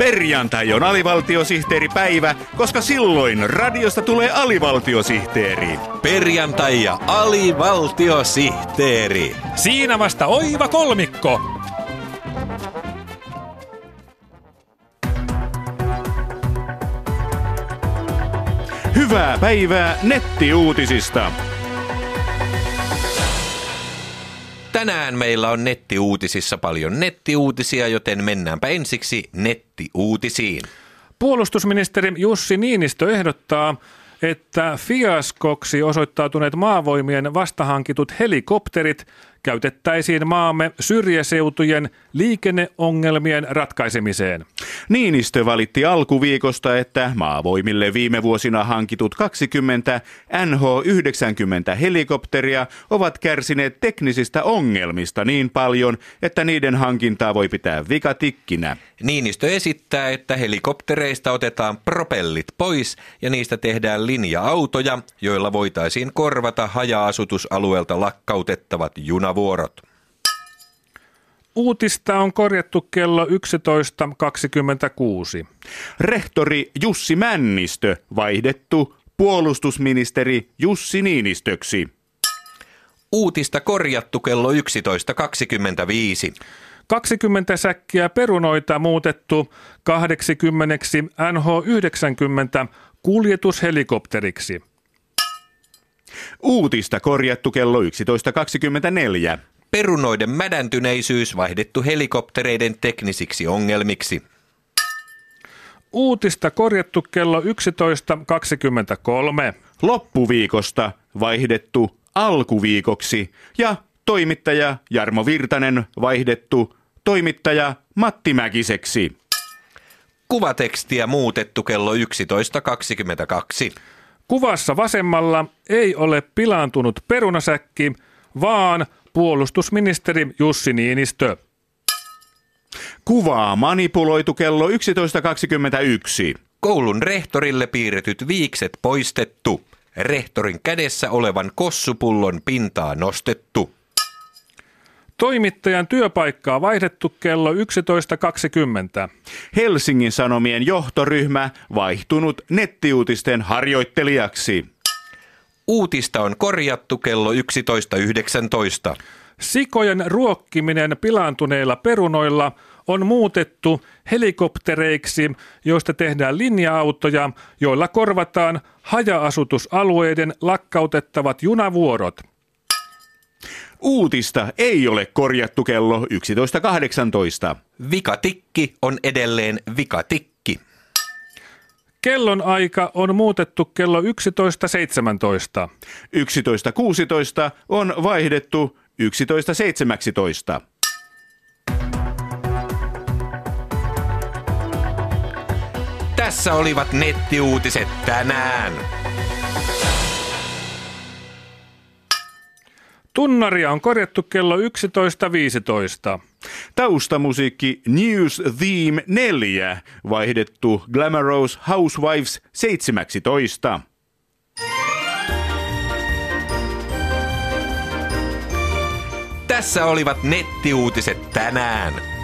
Perjantai on alivaltiosihteeripäivä, koska silloin radiosta tulee alivaltiosihteeri. Perjantai ja alivaltiosihteeri. Siinä vasta oiva kolmikko. Hyvää päivää nettiuutisista. Tänään meillä on nettiuutisissa paljon nettiuutisia, joten mennäänpä ensiksi nettiuutisiin. Puolustusministeri Jussi Niinistö ehdottaa, että fiaskoksi osoittautuneet maavoimien vastahankitut helikopterit käytettäisiin maamme syrjäseutujen liikenneongelmien ratkaisemiseen. Niinistö valitti alkuviikosta, että maavoimille viime vuosina hankitut 20 NH-90 helikopteria ovat kärsineet teknisistä ongelmista niin paljon, että niiden hankintaa voi pitää vikatikkinä. Niinistö esittää, että helikoptereista otetaan propellit pois ja niistä tehdään linja-autoja, joilla voitaisiin korvata haja-asutusalueelta lakkautettavat junavuorot. Uutista on korjattu kello 11.26. Rehtori Jussi Männistö vaihdettu puolustusministeri Jussi Niinistöksi. Uutista korjattu kello 11.25. 20 säkkiä perunoita muutettu 80 NH90 kuljetushelikopteriksi. Uutista korjattu kello 11.24. Perunoiden mädäntyneisyys vaihdettu helikoptereiden teknisiksi ongelmiksi. Uutista korjattu kello 11.23. Loppuviikosta vaihdettu alkuviikoksi ja toimittaja Jarmo Virtanen vaihdettu toimittaja Matti Mäkiseksi. Kuvatekstiä muutettu kello 11.22. Kuvassa vasemmalla ei ole pilaantunut perunasäkki, vaan puolustusministeri Jussi Niinistö. Kuvaa manipuloitu kello 11.21. Koulun rehtorille piirretyt viikset poistettu. Rehtorin kädessä olevan kossupullon pintaa nostettu. Toimittajan työpaikkaa vaihdettu kello 11.20. Helsingin Sanomien johtoryhmä vaihtunut nettiuutisten harjoittelijaksi. Uutista on korjattu kello 11.19. Sikojen ruokkiminen pilaantuneilla perunoilla on muutettu helikoptereiksi, joista tehdään linja-autoja, joilla korvataan haja-asutusalueiden lakkautettavat junavuorot. Uutista ei ole korjattu kello 11.18. Vikatikki on edelleen vikatikki. Kellon aika on muutettu kello 11.17. 11.16 on vaihdettu 11.17. Tässä olivat nettiuutiset tänään. Tunnaria on korjattu kello 11.15. Taustamusiikki News Theme 4 vaihdettu Glamorous Housewives 17. Tässä olivat nettiuutiset tänään.